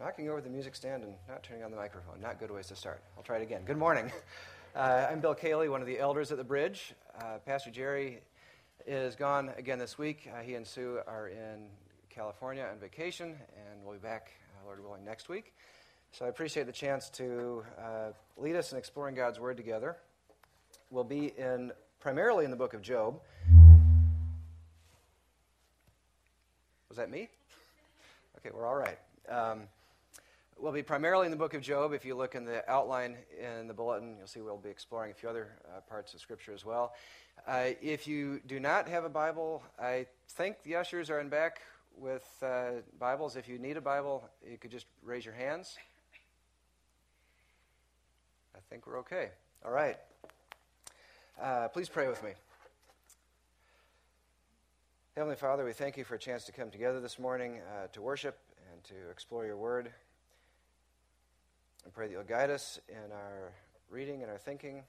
knocking over the music stand and not turning on the microphone. Not good ways to start. I'll try it again. Good morning. Uh, I'm Bill Cayley, one of the elders at the bridge. Uh, Pastor Jerry is gone again this week. Uh, he and Sue are in California on vacation, and we'll be back, uh, Lord willing, next week. So I appreciate the chance to uh, lead us in exploring God's Word together. We'll be in primarily in the book of Job. Was that me? Okay, we're all right. Um, we'll be primarily in the book of Job. If you look in the outline in the bulletin, you'll see we'll be exploring a few other uh, parts of Scripture as well. Uh, if you do not have a Bible, I think the ushers are in back with uh, Bibles. If you need a Bible, you could just raise your hands. I think we're okay. All right. Uh, please pray with me. Heavenly Father, we thank you for a chance to come together this morning uh, to worship and to explore your word. I pray that you'll guide us in our reading and our thinking,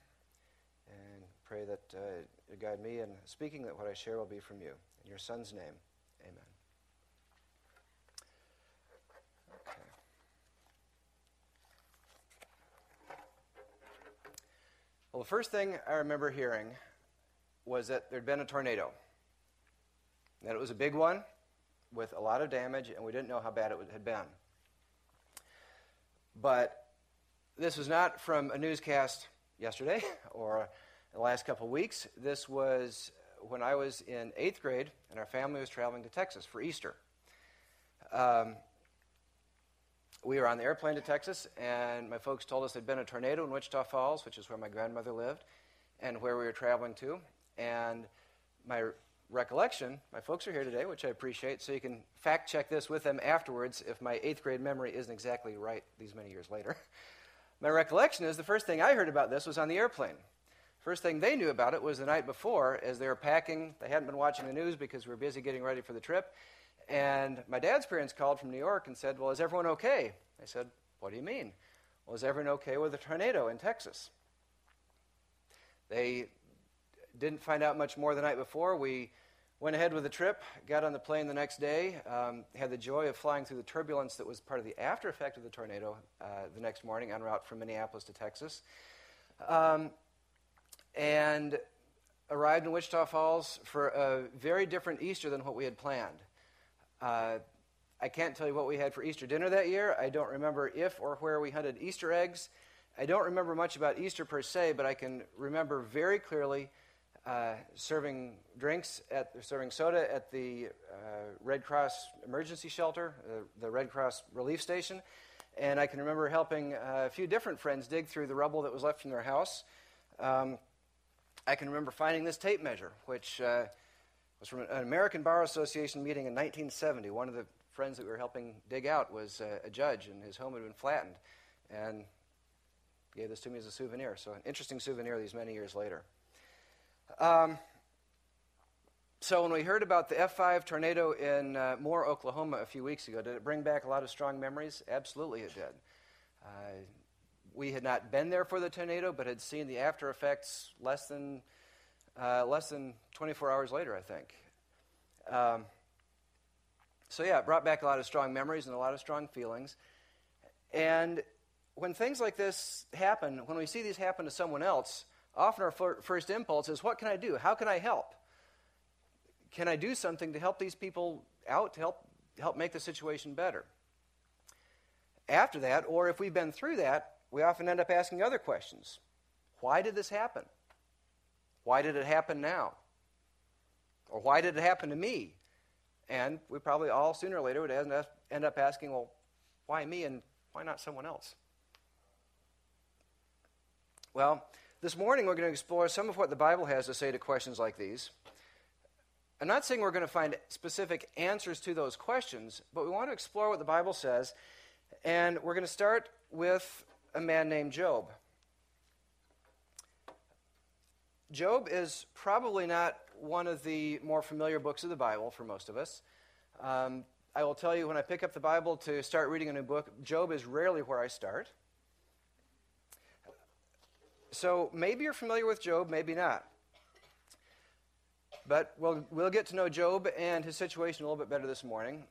and pray that uh, you guide me in speaking, that what I share will be from you. In your Son's name, amen. Well, the first thing I remember hearing was that there'd been a tornado, that it was a big one with a lot of damage, and we didn't know how bad it had been. But this was not from a newscast yesterday or the last couple of weeks. This was when I was in eighth grade and our family was traveling to Texas for Easter. Um, we were on the airplane to Texas, and my folks told us there'd been a tornado in Wichita Falls, which is where my grandmother lived, and where we were traveling to. And my recollection, my folks are here today, which I appreciate, so you can fact check this with them afterwards if my eighth grade memory isn't exactly right these many years later. My recollection is the first thing I heard about this was on the airplane. First thing they knew about it was the night before as they were packing. They hadn't been watching the news because we were busy getting ready for the trip. And my dad's parents called from New York and said, Well, is everyone okay? I said, What do you mean? Well, is everyone okay with a tornado in Texas? They didn't find out much more the night before. We Went ahead with the trip, got on the plane the next day, um, had the joy of flying through the turbulence that was part of the after effect of the tornado uh, the next morning en route from Minneapolis to Texas. Um, and arrived in Wichita Falls for a very different Easter than what we had planned. Uh, I can't tell you what we had for Easter dinner that year. I don't remember if or where we hunted Easter eggs. I don't remember much about Easter per se, but I can remember very clearly uh, serving drinks at serving soda at the uh, Red Cross emergency shelter, uh, the Red Cross relief station, and I can remember helping a few different friends dig through the rubble that was left from their house. Um, I can remember finding this tape measure, which uh, was from an American Bar Association meeting in 1970. One of the friends that we were helping dig out was a judge, and his home had been flattened, and gave this to me as a souvenir. So, an interesting souvenir these many years later. Um, so when we heard about the F5 tornado in uh, Moore, Oklahoma, a few weeks ago, did it bring back a lot of strong memories? Absolutely, it did. Uh, we had not been there for the tornado, but had seen the after effects less than uh, less than 24 hours later, I think. Um, so yeah, it brought back a lot of strong memories and a lot of strong feelings. And when things like this happen, when we see these happen to someone else, often our first impulse is, What can I do? How can I help? Can I do something to help these people out, to help, help make the situation better? After that, or if we've been through that, we often end up asking other questions. Why did this happen? Why did it happen now? Or why did it happen to me? And we probably all sooner or later would end up asking, well, why me and why not someone else? Well, this morning, we're going to explore some of what the Bible has to say to questions like these. I'm not saying we're going to find specific answers to those questions, but we want to explore what the Bible says. And we're going to start with a man named Job. Job is probably not one of the more familiar books of the Bible for most of us. Um, I will tell you, when I pick up the Bible to start reading a new book, Job is rarely where I start. So maybe you're familiar with Job, maybe not. But we'll, we'll get to know Job and his situation a little bit better this morning.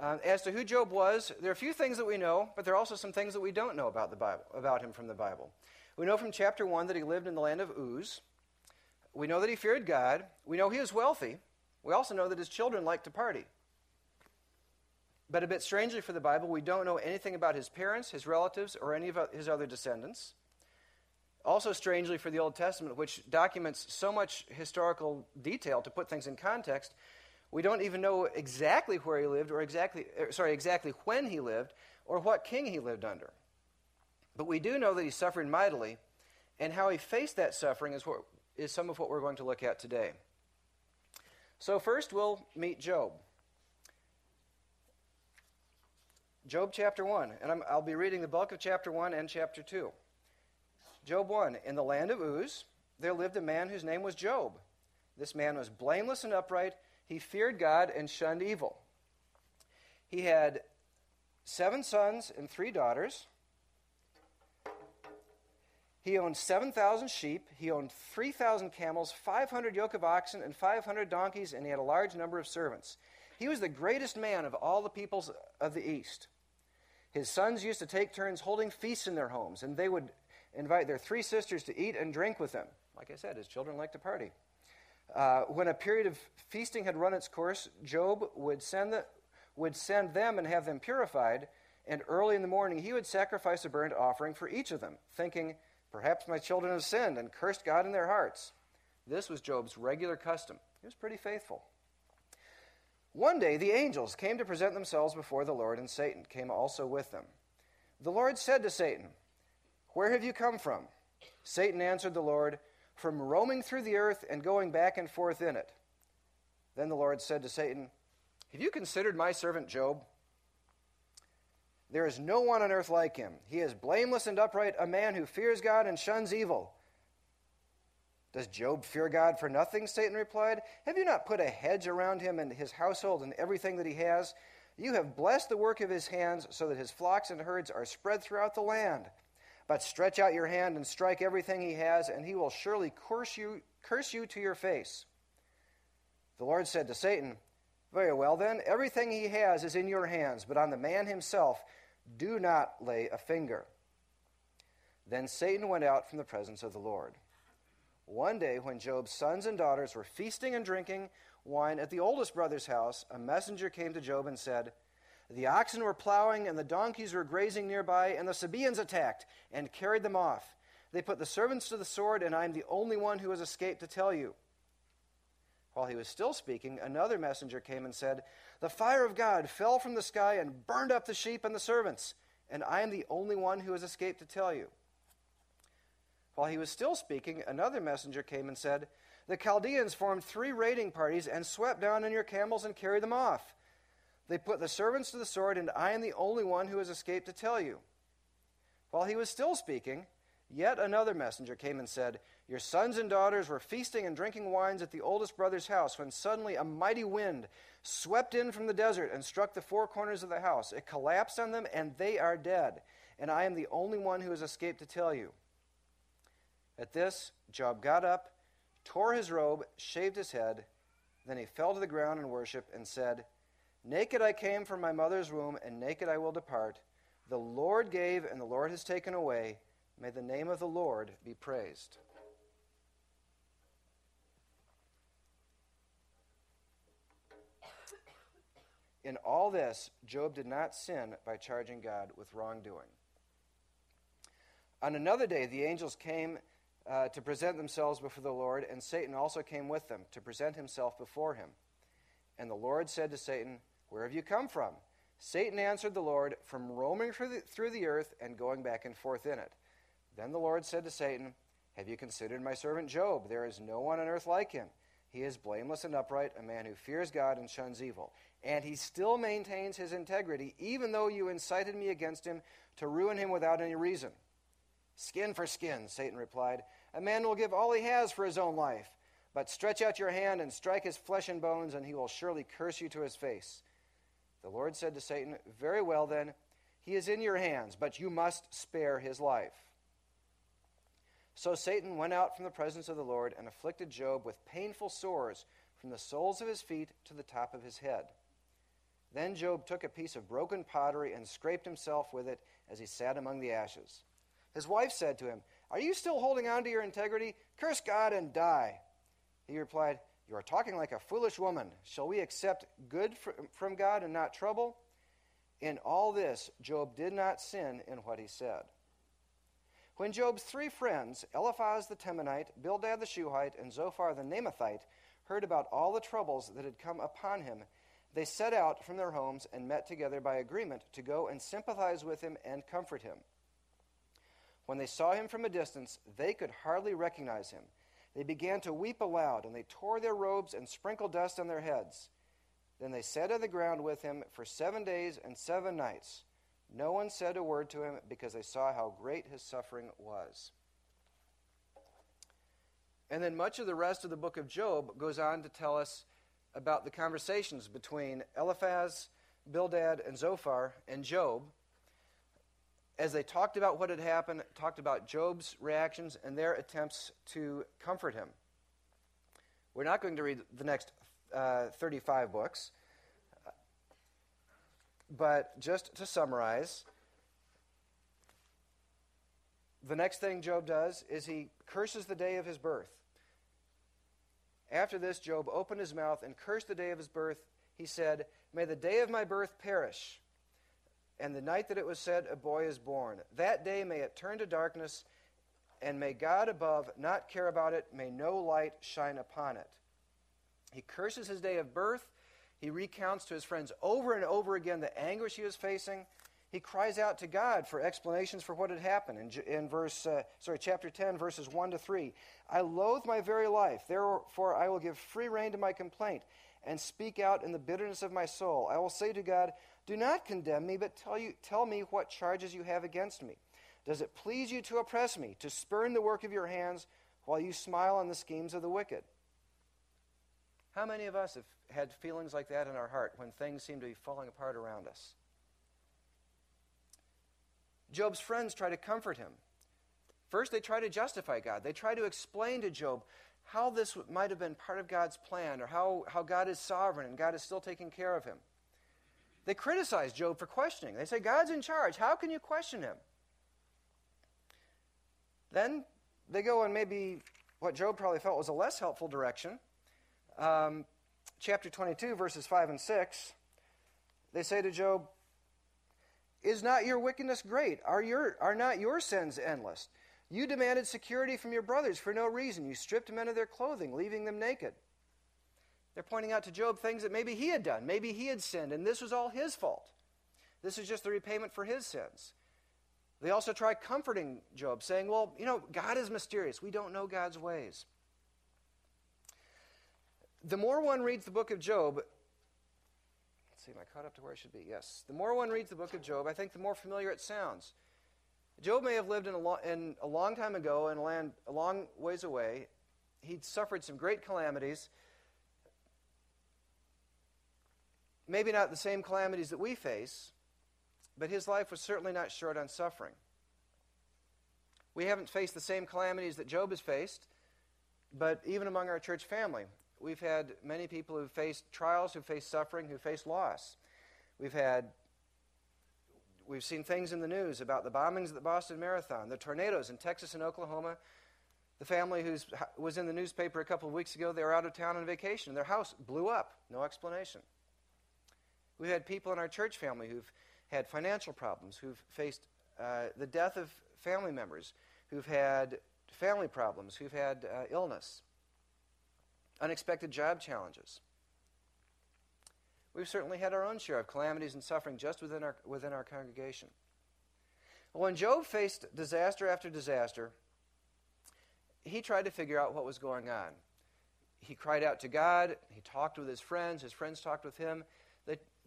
Uh, as to who Job was, there are a few things that we know, but there are also some things that we don't know about the Bible, about him from the Bible. We know from chapter 1 that he lived in the land of Uz. We know that he feared God. We know he was wealthy. We also know that his children liked to party. But a bit strangely for the Bible, we don't know anything about his parents, his relatives, or any of his other descendants. Also, strangely for the Old Testament, which documents so much historical detail to put things in context, we don't even know exactly where he lived or exactly, er, sorry, exactly when he lived or what king he lived under. But we do know that he suffered mightily, and how he faced that suffering is, what, is some of what we're going to look at today. So, first, we'll meet Job. Job chapter 1, and i will be reading the bulk of chapter 1 and chapter 2. Job 1 In the land of Uz, there lived a man whose name was Job. This man was blameless and upright he feared God and shunned evil. He had seven sons and three daughters. He owned 7,000 sheep. He owned 3,000 camels, 500 yoke of oxen, and 500 donkeys, and he had a large number of servants. He was the greatest man of all the peoples of the East. His sons used to take turns holding feasts in their homes, and they would invite their three sisters to eat and drink with them. Like I said, his children liked to party. Uh, when a period of feasting had run its course, Job would send, the, would send them and have them purified, and early in the morning he would sacrifice a burnt offering for each of them, thinking, Perhaps my children have sinned and cursed God in their hearts. This was Job's regular custom. He was pretty faithful. One day the angels came to present themselves before the Lord, and Satan came also with them. The Lord said to Satan, Where have you come from? Satan answered the Lord, from roaming through the earth and going back and forth in it. Then the Lord said to Satan, Have you considered my servant Job? There is no one on earth like him. He is blameless and upright, a man who fears God and shuns evil. Does Job fear God for nothing? Satan replied. Have you not put a hedge around him and his household and everything that he has? You have blessed the work of his hands so that his flocks and herds are spread throughout the land. But stretch out your hand and strike everything he has, and he will surely curse you, curse you to your face. The Lord said to Satan, Very well, then, everything he has is in your hands, but on the man himself do not lay a finger. Then Satan went out from the presence of the Lord. One day, when Job's sons and daughters were feasting and drinking wine at the oldest brother's house, a messenger came to Job and said, the oxen were plowing, and the donkeys were grazing nearby, and the Sabaeans attacked and carried them off. They put the servants to the sword, and I am the only one who has escaped to tell you. While he was still speaking, another messenger came and said, The fire of God fell from the sky and burned up the sheep and the servants, and I am the only one who has escaped to tell you. While he was still speaking, another messenger came and said, The Chaldeans formed three raiding parties and swept down on your camels and carried them off. They put the servants to the sword, and I am the only one who has escaped to tell you. While he was still speaking, yet another messenger came and said, Your sons and daughters were feasting and drinking wines at the oldest brother's house when suddenly a mighty wind swept in from the desert and struck the four corners of the house. It collapsed on them, and they are dead. And I am the only one who has escaped to tell you. At this, Job got up, tore his robe, shaved his head. Then he fell to the ground in worship and said, Naked I came from my mother's womb, and naked I will depart. The Lord gave, and the Lord has taken away. May the name of the Lord be praised. In all this, Job did not sin by charging God with wrongdoing. On another day, the angels came uh, to present themselves before the Lord, and Satan also came with them to present himself before him. And the Lord said to Satan, where have you come from? Satan answered the Lord, From roaming through the, through the earth and going back and forth in it. Then the Lord said to Satan, Have you considered my servant Job? There is no one on earth like him. He is blameless and upright, a man who fears God and shuns evil. And he still maintains his integrity, even though you incited me against him to ruin him without any reason. Skin for skin, Satan replied. A man will give all he has for his own life. But stretch out your hand and strike his flesh and bones, and he will surely curse you to his face. The Lord said to Satan, Very well then, he is in your hands, but you must spare his life. So Satan went out from the presence of the Lord and afflicted Job with painful sores from the soles of his feet to the top of his head. Then Job took a piece of broken pottery and scraped himself with it as he sat among the ashes. His wife said to him, Are you still holding on to your integrity? Curse God and die. He replied, You are talking like a foolish woman. Shall we accept good from God and not trouble? In all this, Job did not sin in what he said. When Job's three friends, Eliphaz the Temanite, Bildad the Shuhite, and Zophar the Naamathite, heard about all the troubles that had come upon him, they set out from their homes and met together by agreement to go and sympathize with him and comfort him. When they saw him from a distance, they could hardly recognize him. They began to weep aloud, and they tore their robes and sprinkled dust on their heads. Then they sat on the ground with him for seven days and seven nights. No one said a word to him because they saw how great his suffering was. And then much of the rest of the book of Job goes on to tell us about the conversations between Eliphaz, Bildad, and Zophar and Job as they talked about what had happened, talked about Job's reactions and their attempts to comfort him. We're not going to read the next uh, 35 books, but just to summarize, the next thing Job does is he curses the day of his birth. After this, Job opened his mouth and cursed the day of his birth. He said, May the day of my birth perish, and the night that it was said, A boy is born. That day may it turn to darkness, and may God above not care about it, may no light shine upon it. He curses his day of birth. He recounts to his friends over and over again the anguish he was facing he cries out to God for explanations for what had happened. In, in verse, uh, sorry, chapter 10, verses 1 to 3. I loathe my very life, therefore I will give free rein to my complaint and speak out in the bitterness of my soul. I will say to God, Do not condemn me, but tell, you, tell me what charges you have against me. Does it please you to oppress me, to spurn the work of your hands, while you smile on the schemes of the wicked? How many of us have had feelings like that in our heart when things seem to be falling apart around us? Job's friends try to comfort him. First, they try to justify God. They try to explain to Job how this might have been part of God's plan or how, how God is sovereign and God is still taking care of him. They criticize Job for questioning. They say, God's in charge. How can you question him? Then they go in maybe what Job probably felt was a less helpful direction. Um, chapter 22, verses 5 and 6. They say to Job, is not your wickedness great? Are, your, are not your sins endless? You demanded security from your brothers for no reason. You stripped men of their clothing, leaving them naked. They're pointing out to Job things that maybe he had done. Maybe he had sinned, and this was all his fault. This is just the repayment for his sins. They also try comforting Job, saying, Well, you know, God is mysterious. We don't know God's ways. The more one reads the book of Job, see, am I caught up to where I should be? Yes. The more one reads the book of Job, I think the more familiar it sounds. Job may have lived in a, lo- in a long time ago in a land a long ways away. He'd suffered some great calamities. Maybe not the same calamities that we face, but his life was certainly not short on suffering. We haven't faced the same calamities that Job has faced, but even among our church family, we've had many people who've faced trials, who've faced suffering, who've faced loss. We've had we've seen things in the news about the bombings at the Boston Marathon, the tornadoes in Texas and Oklahoma. The family who was in the newspaper a couple of weeks ago, they were out of town on vacation. Their house blew up. No explanation. We've had people in our church family who've had financial problems, who've faced uh, the death of family members, who've had family problems, who've had uh, illness unexpected job challenges. We've certainly had our own share of calamities and suffering just within our, within our congregation. When Job faced disaster after disaster, he tried to figure out what was going on. He cried out to God, he talked with his friends, his friends talked with him.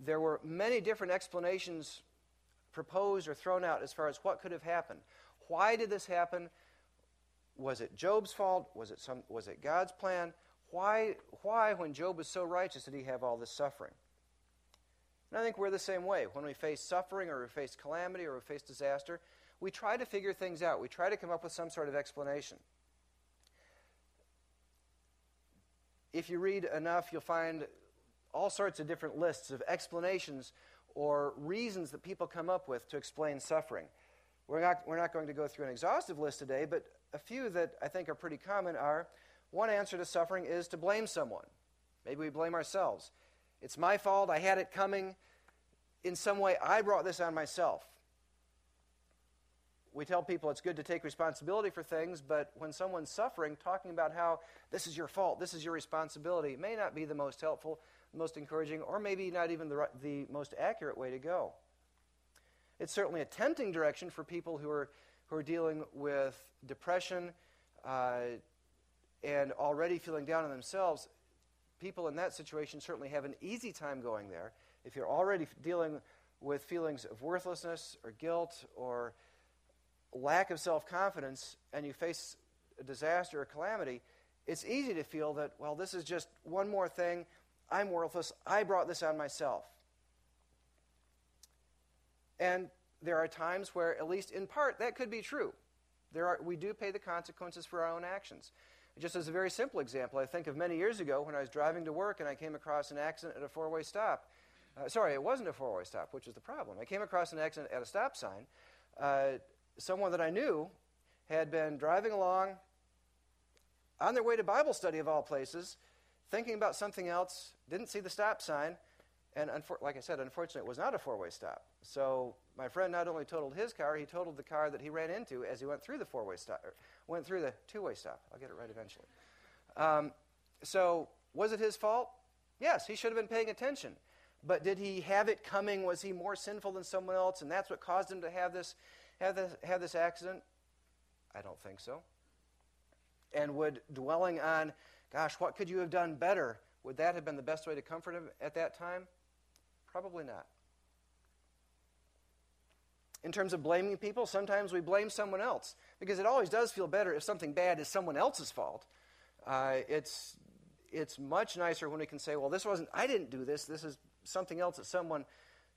There were many different explanations proposed or thrown out as far as what could have happened. Why did this happen? Was it Job's fault? Was it, some, was it God's plan? Why, why, when Job was so righteous, did he have all this suffering? And I think we're the same way. When we face suffering or we face calamity or we face disaster, we try to figure things out. We try to come up with some sort of explanation. If you read enough, you'll find all sorts of different lists of explanations or reasons that people come up with to explain suffering. We're not, we're not going to go through an exhaustive list today, but a few that I think are pretty common are one answer to suffering is to blame someone. Maybe we blame ourselves. It's my fault. I had it coming. In some way, I brought this on myself. We tell people it's good to take responsibility for things, but when someone's suffering, talking about how this is your fault, this is your responsibility, may not be the most helpful, most encouraging, or maybe not even the, the most accurate way to go. It's certainly a tempting direction for people who are, who are dealing with depression uh, and already feeling down on themselves people in that situation certainly have an easy time going there. If you're already dealing with feelings of worthlessness or guilt or lack of self confidence and you face a disaster or calamity, it's easy to feel that, well, this is just one more thing. I'm worthless. I brought this on myself. And there are times where, at least in part, that could be true. There are, we do pay the consequences for our own actions. Just as a very simple example, I think of many years ago when I was driving to work and I came across an accident at a four way stop. Uh, sorry, it wasn't a four way stop, which is the problem. I came across an accident at a stop sign. Uh, someone that I knew had been driving along on their way to Bible study, of all places, thinking about something else, didn't see the stop sign, and unfor- like I said, unfortunately, it was not a four way stop. So my friend not only totaled his car, he totaled the car that he ran into as he went through the four way stop, went through the two way stop. I'll get it right eventually. Um, so was it his fault? Yes, he should have been paying attention. But did he have it coming? Was he more sinful than someone else, and that's what caused him to have this, have this, have this accident? I don't think so. And would dwelling on, gosh, what could you have done better? Would that have been the best way to comfort him at that time? Probably not. In terms of blaming people, sometimes we blame someone else because it always does feel better if something bad is someone else's fault. Uh, it's, it's much nicer when we can say, well, this wasn't, I didn't do this, this is something else that someone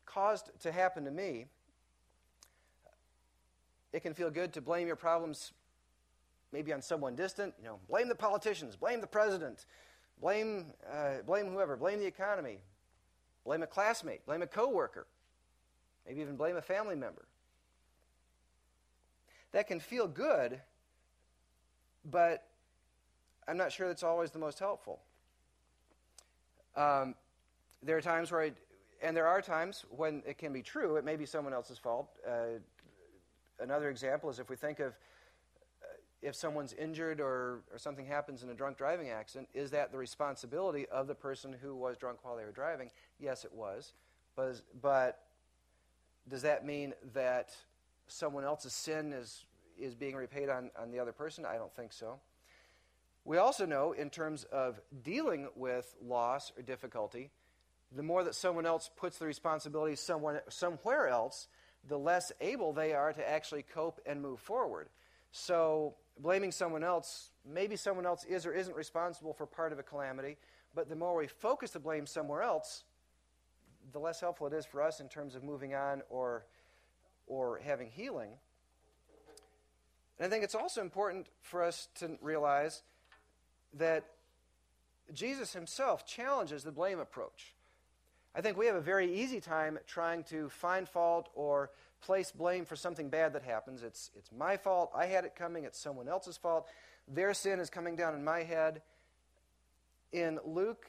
caused to happen to me. It can feel good to blame your problems maybe on someone distant. You know, blame the politicians, blame the president, blame, uh, blame whoever, blame the economy, blame a classmate, blame a coworker, maybe even blame a family member. That can feel good, but I'm not sure that's always the most helpful. Um, there are times where I, and there are times when it can be true, it may be someone else's fault. Uh, another example is if we think of if someone's injured or, or something happens in a drunk driving accident, is that the responsibility of the person who was drunk while they were driving? Yes, it was. But, but does that mean that someone else's sin is, is being repaid on, on the other person? I don't think so. We also know, in terms of dealing with loss or difficulty, the more that someone else puts the responsibility someone, somewhere else, the less able they are to actually cope and move forward. So blaming someone else, maybe someone else is or isn't responsible for part of a calamity, but the more we focus the blame somewhere else, the less helpful it is for us in terms of moving on or, or having healing. And I think it's also important for us to realize that Jesus himself challenges the blame approach. I think we have a very easy time trying to find fault or place blame for something bad that happens. It's, it's my fault. I had it coming. It's someone else's fault. Their sin is coming down in my head. In Luke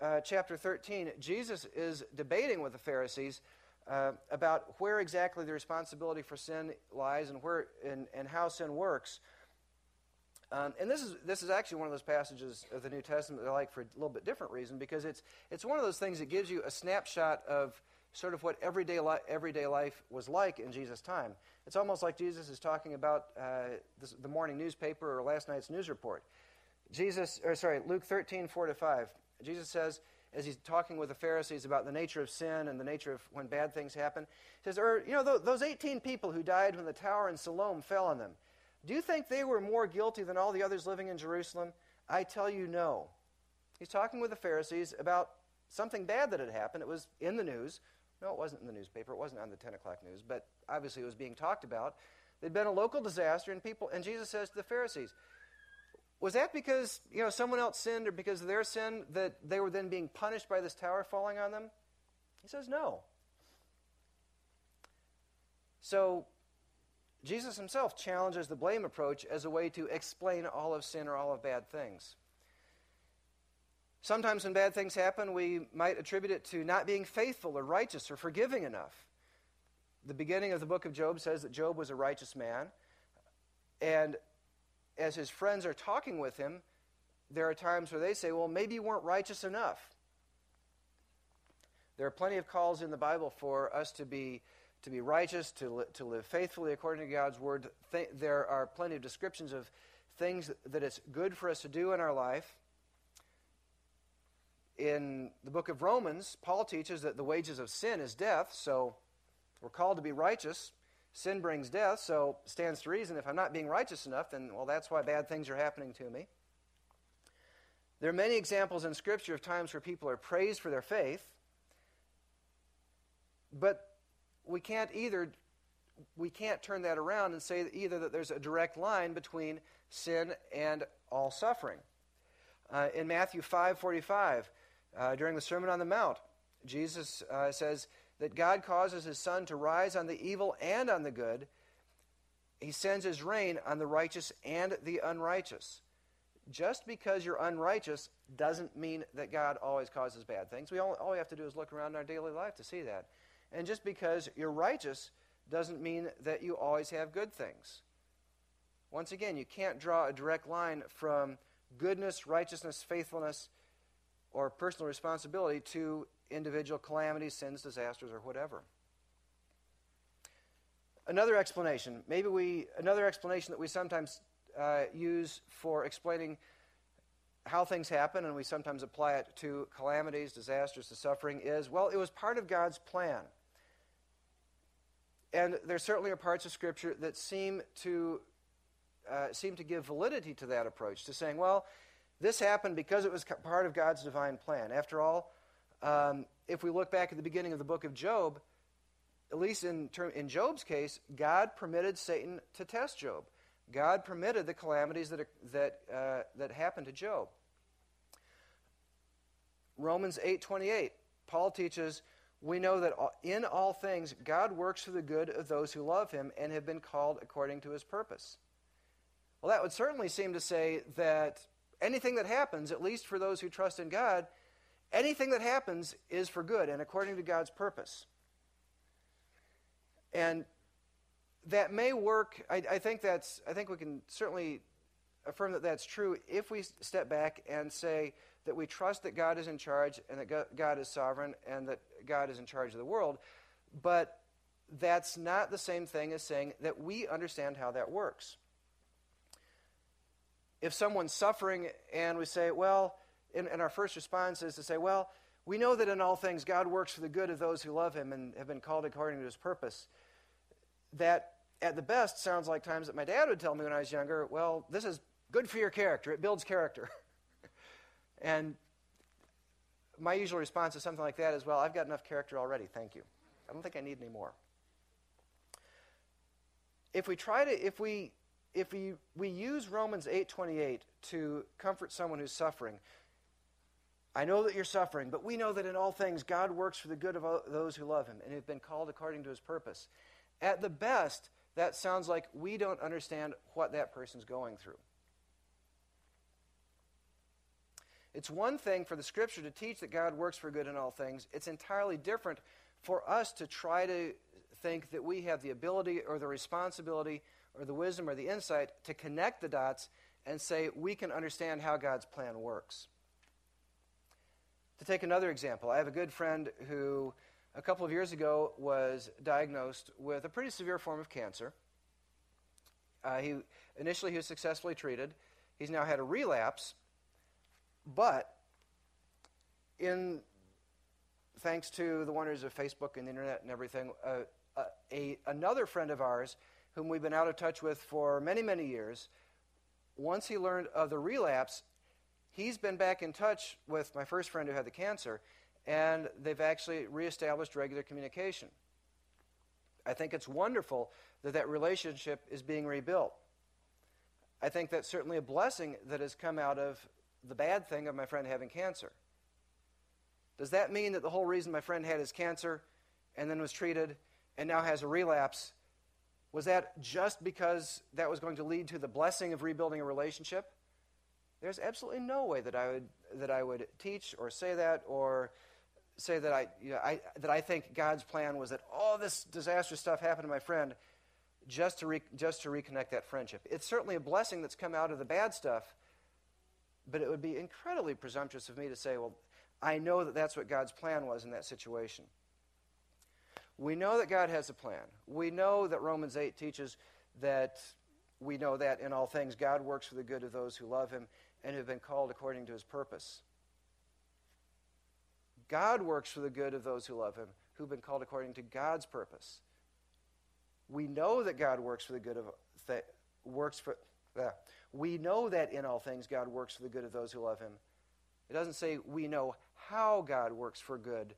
uh, chapter 13, Jesus is debating with the Pharisees uh, about where exactly the responsibility for sin lies and, where, and, and how sin works. Um, and this is, this is actually one of those passages of the New Testament that I like for a little bit different reason because it's, it's one of those things that gives you a snapshot of sort of what everyday, li- everyday life was like in Jesus' time. It's almost like Jesus is talking about uh, this, the morning newspaper or last night's news report. Jesus, or sorry, Luke 13, 4 to 5. Jesus says, as he's talking with the Pharisees about the nature of sin and the nature of when bad things happen, he says, or, er, you know, those 18 people who died when the tower in Siloam fell on them, do you think they were more guilty than all the others living in Jerusalem? I tell you, no. He's talking with the Pharisees about something bad that had happened. It was in the news. No, it wasn't in the newspaper. It wasn't on the 10 o'clock news, but obviously it was being talked about. There'd been a local disaster, and people, and Jesus says to the Pharisees, was that because you know someone else sinned or because of their sin that they were then being punished by this tower falling on them? He says no. So Jesus himself challenges the blame approach as a way to explain all of sin or all of bad things. Sometimes when bad things happen, we might attribute it to not being faithful or righteous or forgiving enough. The beginning of the book of Job says that Job was a righteous man. And as his friends are talking with him, there are times where they say, Well, maybe you weren't righteous enough. There are plenty of calls in the Bible for us to be to be righteous, to, li- to live faithfully according to God's word. Th- there are plenty of descriptions of things that it's good for us to do in our life. In the book of Romans, Paul teaches that the wages of sin is death, so we're called to be righteous. Sin brings death, so stands to reason if I'm not being righteous enough, then, well, that's why bad things are happening to me. There are many examples in Scripture of times where people are praised for their faith, but we can't either we can't turn that around and say either that there's a direct line between sin and all suffering. Uh, in Matthew 5:45, uh, during the Sermon on the Mount, Jesus uh, says that God causes His sun to rise on the evil and on the good. He sends His rain on the righteous and the unrighteous. Just because you're unrighteous doesn't mean that God always causes bad things. We all, all we have to do is look around in our daily life to see that. And just because you're righteous doesn't mean that you always have good things. Once again, you can't draw a direct line from goodness, righteousness, faithfulness, or personal responsibility to individual calamities, sins, disasters, or whatever. Another explanation, maybe we, another explanation that we sometimes uh, use for explaining how things happen, and we sometimes apply it to calamities, disasters, to suffering, is well, it was part of God's plan. And there certainly are parts of Scripture that seem to uh, seem to give validity to that approach, to saying, well, this happened because it was part of God's divine plan. After all, um, if we look back at the beginning of the book of Job, at least in, term, in Job's case, God permitted Satan to test Job. God permitted the calamities that, that, uh, that happened to Job. Romans 8:28, Paul teaches we know that in all things God works for the good of those who love him and have been called according to his purpose. Well, that would certainly seem to say that anything that happens, at least for those who trust in God, anything that happens is for good and according to God's purpose. And that may work. I, I think that's. I think we can certainly affirm that that's true if we step back and say that we trust that God is in charge and that God is sovereign and that God is in charge of the world. But that's not the same thing as saying that we understand how that works. If someone's suffering and we say, well, and, and our first response is to say, well, we know that in all things God works for the good of those who love him and have been called according to his purpose. That, at the best, sounds like times that my dad would tell me when I was younger, well, this is good for your character, it builds character. And my usual response to something like that is, well, I've got enough character already, thank you. I don't think I need any more. If we try to, if we, if we, we use Romans 8.28 to comfort someone who's suffering, I know that you're suffering, but we know that in all things God works for the good of those who love him and have been called according to his purpose. At the best, that sounds like we don't understand what that person's going through. It's one thing for the scripture to teach that God works for good in all things. It's entirely different for us to try to think that we have the ability or the responsibility or the wisdom or the insight to connect the dots and say we can understand how God's plan works. To take another example, I have a good friend who a couple of years ago was diagnosed with a pretty severe form of cancer. Uh, he initially he was successfully treated. He's now had a relapse, but in thanks to the wonders of Facebook and the internet and everything, uh, uh, a, another friend of ours, whom we've been out of touch with for many, many years, once he learned of the relapse, he's been back in touch with my first friend who had the cancer, and they've actually reestablished regular communication. I think it's wonderful that that relationship is being rebuilt. I think that's certainly a blessing that has come out of the bad thing of my friend having cancer. Does that mean that the whole reason my friend had his cancer and then was treated and now has a relapse was that just because that was going to lead to the blessing of rebuilding a relationship? There's absolutely no way that I would that I would teach or say that or say that I, you know, I that I think God's plan was that all this disastrous stuff happened to my friend just to re, just to reconnect that friendship. It's certainly a blessing that's come out of the bad stuff, but it would be incredibly presumptuous of me to say, well, I know that that's what God's plan was in that situation. We know that God has a plan. We know that Romans 8 teaches that we know that in all things God works for the good of those who love him and have been called according to his purpose. God works for the good of those who love him, who've been called according to God's purpose. We know that God works for the good of th- works for uh, we know that in all things God works for the good of those who love him. It doesn't say we know how God works for good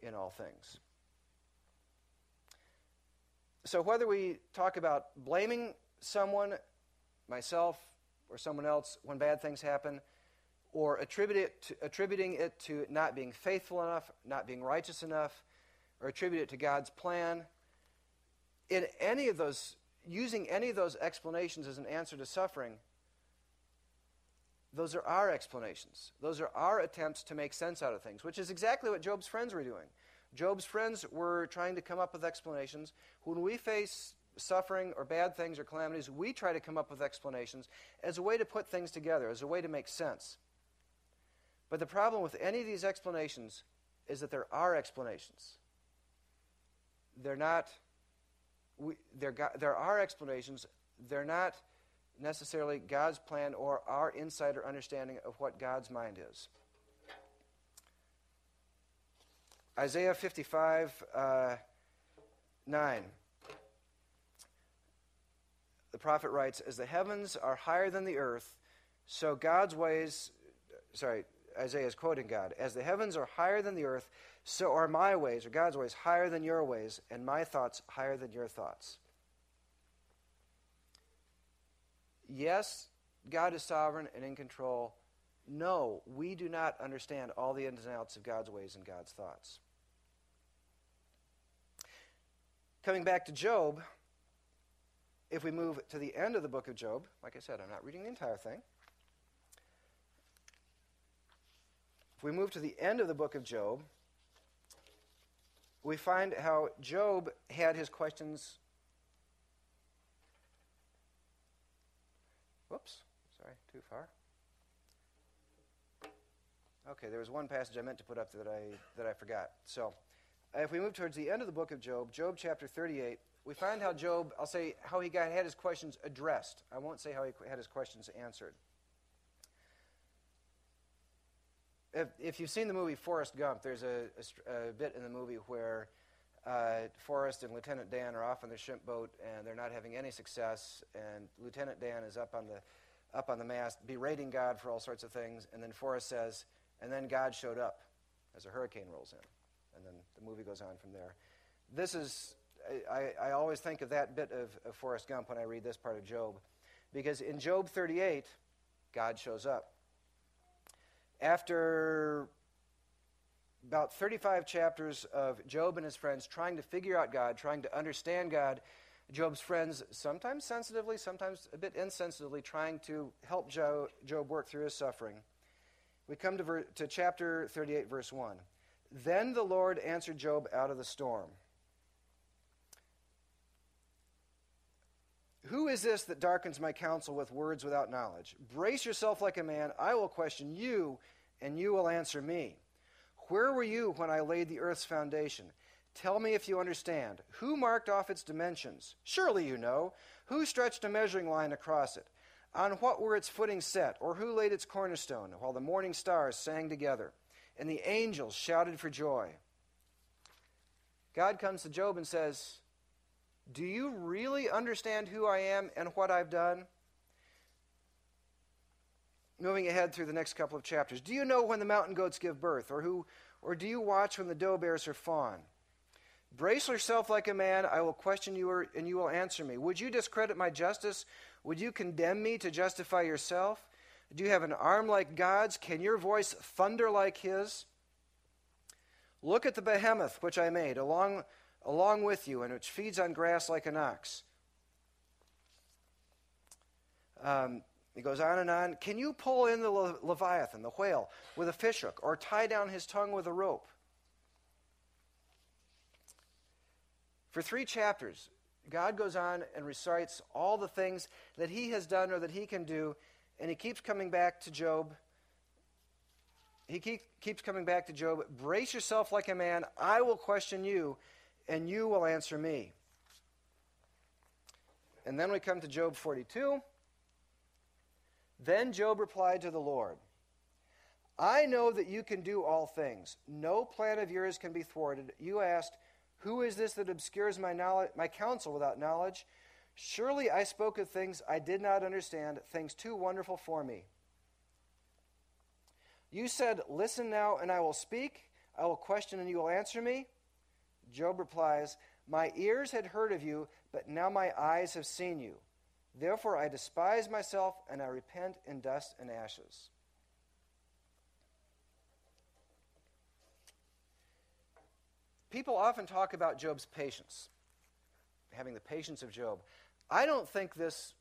in all things. So whether we talk about blaming someone, myself, or someone else when bad things happen, or attribute it to, attributing it to not being faithful enough, not being righteous enough, or attribute it to God's plan. In any of those, using any of those explanations as an answer to suffering, those are our explanations. Those are our attempts to make sense out of things, which is exactly what Job's friends were doing. Job's friends were trying to come up with explanations. When we face suffering or bad things or calamities, we try to come up with explanations as a way to put things together, as a way to make sense. But the problem with any of these explanations is that there are explanations. They're not, we, they're, there are explanations. They're not necessarily God's plan or our insider understanding of what God's mind is. Isaiah 55, uh, 9. The prophet writes, As the heavens are higher than the earth, so God's ways, sorry, Isaiah is quoting God, As the heavens are higher than the earth, so are my ways, or God's ways, higher than your ways, and my thoughts higher than your thoughts. Yes, God is sovereign and in control. No, we do not understand all the ins and outs of God's ways and God's thoughts. Coming back to Job, if we move to the end of the book of Job, like I said, I'm not reading the entire thing. If we move to the end of the book of Job, we find how Job had his questions Whoops, sorry, too far. Okay, there was one passage I meant to put up that I, that I forgot. So, if we move towards the end of the book of Job, Job chapter 38, we find how Job, I'll say how he got, had his questions addressed. I won't say how he had his questions answered. If, if you've seen the movie Forrest Gump, there's a, a, a bit in the movie where uh, Forrest and Lieutenant Dan are off on their ship boat, and they're not having any success. And Lieutenant Dan is up on the up on the mast, berating God for all sorts of things. And then Forrest says, "And then God showed up," as a hurricane rolls in, and then the movie goes on from there. This is I, I always think of that bit of, of Forrest Gump when I read this part of Job, because in Job 38, God shows up. After about 35 chapters of Job and his friends trying to figure out God, trying to understand God. Job's friends, sometimes sensitively, sometimes a bit insensitively, trying to help Job, work through his suffering. We come to, ver- to chapter 38, verse 1. Then the Lord answered Job out of the storm. Who is this that darkens my counsel with words without knowledge? Brace yourself like a man. I will question you, and you will answer me. Where were you when I laid the earth's foundation? Tell me if you understand. Who marked off its dimensions? Surely you know. Who stretched a measuring line across it? On what were its footings set? Or who laid its cornerstone while the morning stars sang together and the angels shouted for joy? God comes to Job and says, Do you really understand who I am and what I've done? moving ahead through the next couple of chapters. Do you know when the mountain goats give birth, or who, or do you watch when the doe bears her fawn? Brace yourself like a man. I will question you, and you will answer me. Would you discredit my justice? Would you condemn me to justify yourself? Do you have an arm like God's? Can your voice thunder like his? Look at the behemoth which I made along, along with you, and which feeds on grass like an ox. Um, he goes on and on. Can you pull in the le- Leviathan, the whale, with a fishhook, or tie down his tongue with a rope? For three chapters, God goes on and recites all the things that he has done or that he can do, and he keeps coming back to Job. He keep, keeps coming back to Job. Brace yourself like a man. I will question you, and you will answer me. And then we come to Job 42. Then Job replied to the Lord I know that you can do all things. No plan of yours can be thwarted. You asked, who is this that obscures my, knowledge, my counsel without knowledge? Surely I spoke of things I did not understand, things too wonderful for me. You said, Listen now, and I will speak. I will question, and you will answer me. Job replies, My ears had heard of you, but now my eyes have seen you. Therefore I despise myself, and I repent in dust and ashes. People often talk about Job's patience, having the patience of Job. I don't think this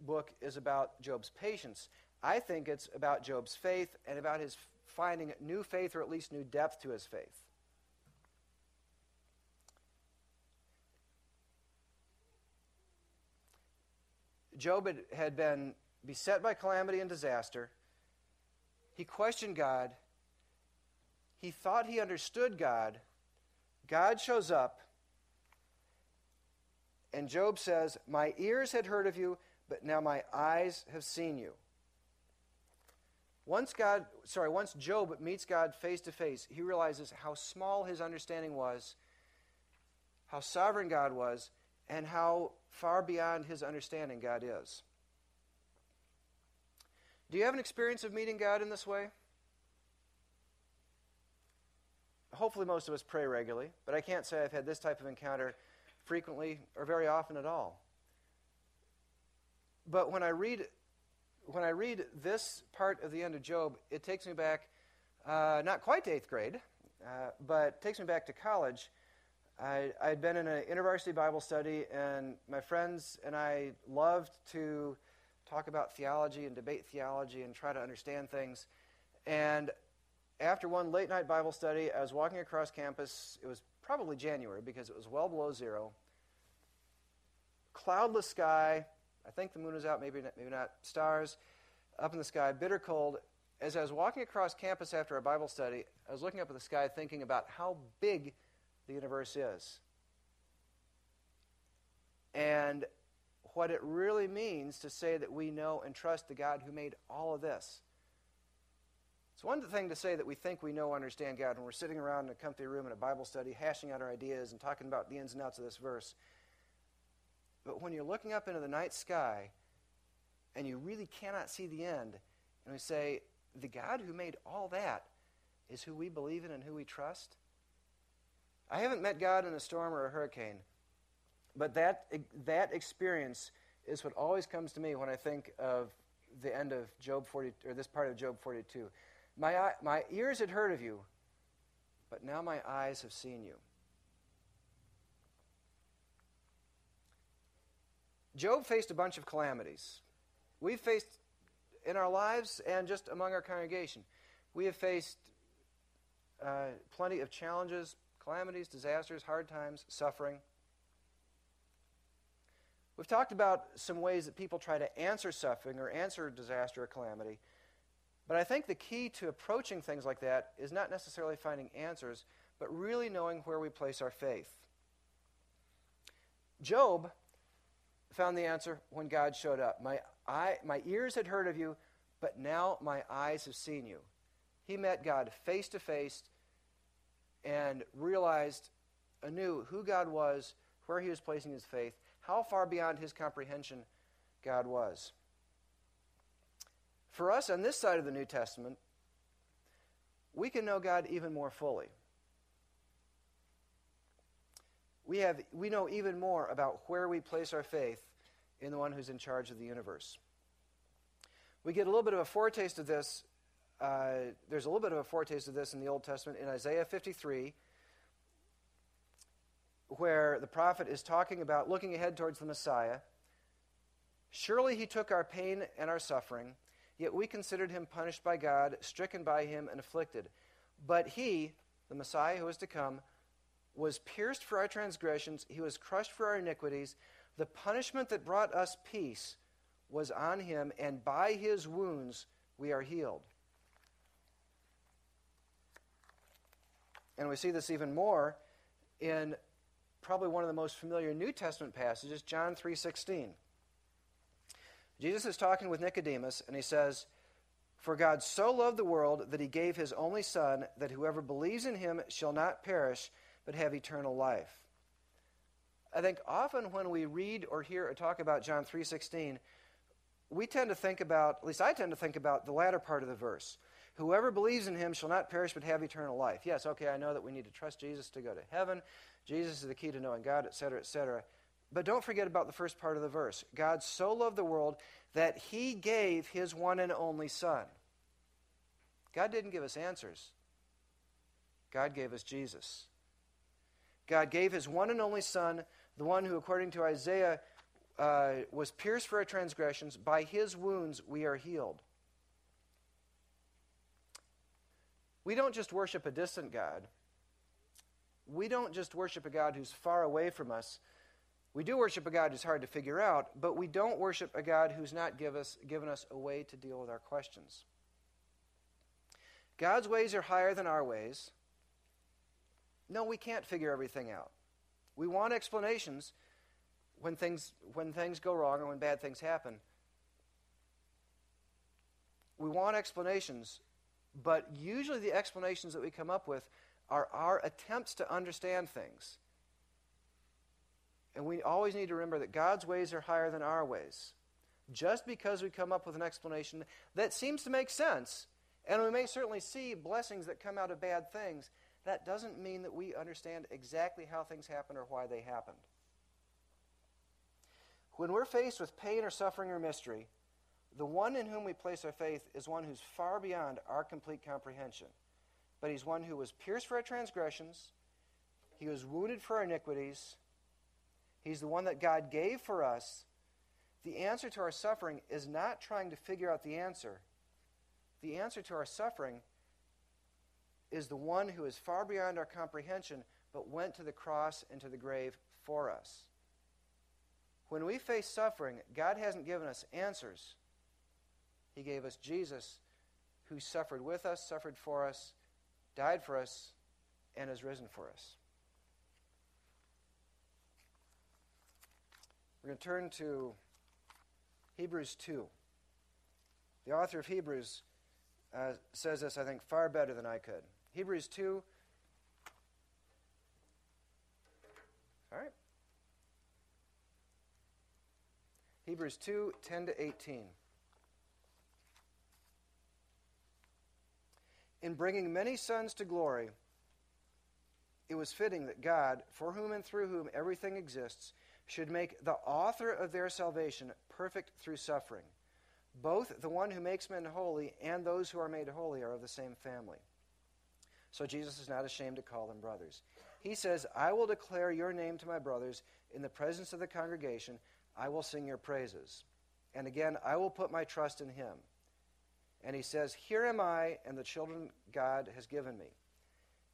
book is about Job's patience. I think it's about Job's faith and about his finding new faith or at least new depth to his faith. Job had, been beset by calamity and disaster. He questioned God. He thought he understood God, God shows up, and Job says, My ears had heard of you, but now my eyes have seen you. Once God, sorry, once Job meets God face to face, he realizes how small his understanding was, how sovereign God was, and how far beyond his understanding God is. Do you have an experience of meeting God in this way? hopefully most of us pray regularly, but I can't say I've had this type of encounter frequently or very often at all. But when I read when I read this part of the end of Job, it takes me back, uh, not quite to eighth grade, uh, but takes me back to college. I, had been in an InterVarsity Bible study, and my friends and I loved to talk about theology and debate theology and try to understand things. And after one late night Bible study, I was walking across campus. It was probably January because it was well below zero. Cloudless sky. I think the moon was out, maybe not, maybe not. Stars up in the sky, bitter cold. As I was walking across campus after a Bible study, I was looking up at the sky thinking about how big the universe is. And what it really means to say that we know and trust the God who made all of this. It's one thing to say that we think we know understand God when we're sitting around in a comfy room in a Bible study, hashing out our ideas and talking about the ins and outs of this verse. But when you're looking up into the night sky and you really cannot see the end, and we say, the God who made all that is who we believe in and who we trust. I haven't met God in a storm or a hurricane, but that, that experience is what always comes to me when I think of the end of Job 40, or this part of Job 42. My, my ears had heard of you, but now my eyes have seen you. Job faced a bunch of calamities. We've faced in our lives and just among our congregation. We have faced uh, plenty of challenges, calamities, disasters, hard times, suffering. We've talked about some ways that people try to answer suffering or answer disaster or calamity. But I think the key to approaching things like that is not necessarily finding answers, but really knowing where we place our faith. Job found the answer when God showed up. My, eye, my ears had heard of you, but now my eyes have seen you. He met God face to face and realized anew who God was, where he was placing his faith, how far beyond his comprehension God was. For us on this side of the New Testament, we can know God even more fully. we, have, we know even more about where we place our faith in the one who's in charge of the universe. We get a little bit of a foretaste of this. Uh, there's a little bit of a foretaste of this in the Old Testament in Isaiah 53, where the prophet is talking about looking ahead towards the Messiah. Surely he took our pain and our suffering, yet we considered him punished by God, stricken by him, and afflicted. But he, the Messiah who is to come, was pierced for our transgressions, he was crushed for our iniquities. The punishment that brought us peace was on him, and by his wounds we are healed. And we see this even more in probably one of the most familiar New Testament passages, John 3:16. Jesus is talking with Nicodemus and he says, "For God so loved the world that he gave his only son that whoever believes in him shall not perish but have eternal life." I think often when we read or hear or talk about John 3:16, we tend to think about, at least I tend to think about the latter part of the verse. Whoever believes in him shall not perish but have eternal life. Yes, okay, I know that we need to trust Jesus to go to heaven. Jesus is the key to knowing God, etc., etc. But don't forget about the first part of the verse. God so loved the world that he gave his one and only Son. God didn't give us answers, God gave us Jesus. God gave his one and only Son, the one who, according to Isaiah, uh, was pierced for our transgressions. By his wounds we are healed. We don't just worship a distant God we don't just worship a God who's far away from us. We do worship a God who's hard to figure out, but we don't worship a God who's not give us, given us a way to deal with our questions. God's ways are higher than our ways. No, we can't figure everything out. We want explanations when things, when things go wrong or when bad things happen. We want explanations, but usually the explanations that we come up with are our attempts to understand things. And we always need to remember that God's ways are higher than our ways. Just because we come up with an explanation that seems to make sense, and we may certainly see blessings that come out of bad things, that doesn't mean that we understand exactly how things happen or why they happened. When we're faced with pain or suffering or mystery, the one in whom we place our faith is one who's far beyond our complete comprehension but he's one who was pierced for our transgressions, he was wounded for our iniquities, he's the one that God gave for us. The answer to our suffering is not trying to figure out the answer. The answer to our suffering is the one who is far beyond our comprehension, but went to the cross and to the grave for us. When we face suffering, God hasn't given us answers. He gave us Jesus, who suffered with us, suffered for us, died for us, and has risen for us. We're going to turn to Hebrews 2. The author of Hebrews uh, says this, I think, far better than I could. Hebrews 2. All right. Hebrews 2 10 to 18. in bringing many sons to glory, it was fitting that God, for whom and through whom everything exists, should make the author of their salvation perfect through suffering. Both the one who makes men holy and those who are made holy are of the same family. So Jesus is not ashamed to call them brothers. He says, I will declare your name to my brothers in the presence of the congregation. I will sing your praises. And again, I will put my trust in him. And he says, Here am I, and the children God has given me.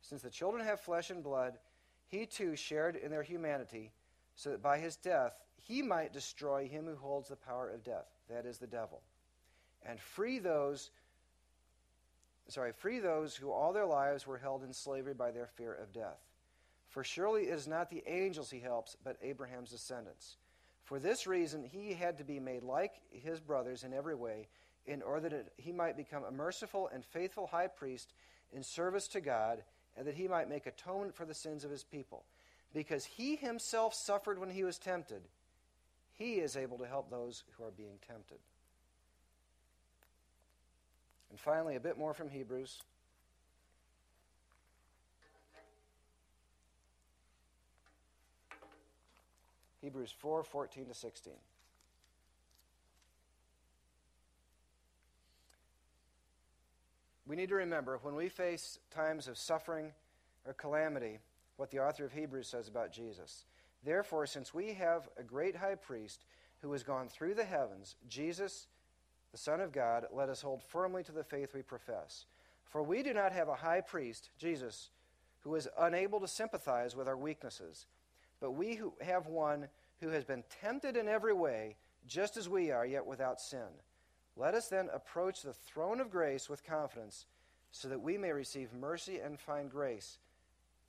Since the children have flesh and blood, he too shared in their humanity, so that by his death he might destroy him who holds the power of death, that is the devil, and free those sorry, free those who all their lives were held in slavery by their fear of death. For surely it is not the angels he helps, but Abraham's descendants. For this reason he had to be made like his brothers in every way in order that he might become a merciful and faithful high priest in service to God, and that he might make atonement for the sins of his people. Because he himself suffered when he was tempted, he is able to help those who are being tempted. And finally, a bit more from Hebrews. Hebrews 4 14 to 16. We need to remember when we face times of suffering or calamity, what the author of Hebrews says about Jesus. Therefore, since we have a great high priest who has gone through the heavens, Jesus, the Son of God, let us hold firmly to the faith we profess. For we do not have a high priest, Jesus, who is unable to sympathize with our weaknesses, but we who have one who has been tempted in every way, just as we are, yet without sin. Let us then approach the throne of grace with confidence, so that we may receive mercy and find grace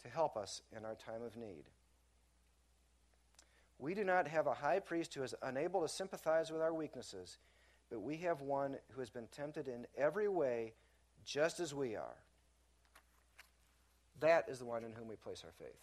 to help us in our time of need. We do not have a high priest who is unable to sympathize with our weaknesses, but we have one who has been tempted in every way, just as we are. That is the one in whom we place our faith.